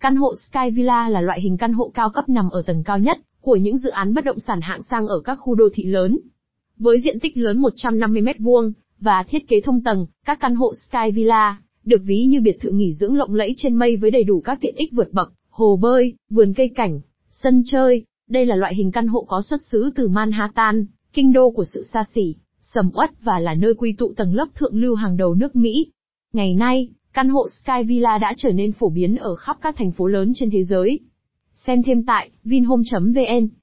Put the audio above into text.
Căn hộ Sky Villa là loại hình căn hộ cao cấp nằm ở tầng cao nhất của những dự án bất động sản hạng sang ở các khu đô thị lớn. Với diện tích lớn 150 m2 và thiết kế thông tầng, các căn hộ Sky Villa được ví như biệt thự nghỉ dưỡng lộng lẫy trên mây với đầy đủ các tiện ích vượt bậc, hồ bơi, vườn cây cảnh, sân chơi. Đây là loại hình căn hộ có xuất xứ từ Manhattan, kinh đô của sự xa xỉ, sầm uất và là nơi quy tụ tầng lớp thượng lưu hàng đầu nước Mỹ. Ngày nay, căn hộ Sky Villa đã trở nên phổ biến ở khắp các thành phố lớn trên thế giới. Xem thêm tại vinhome.vn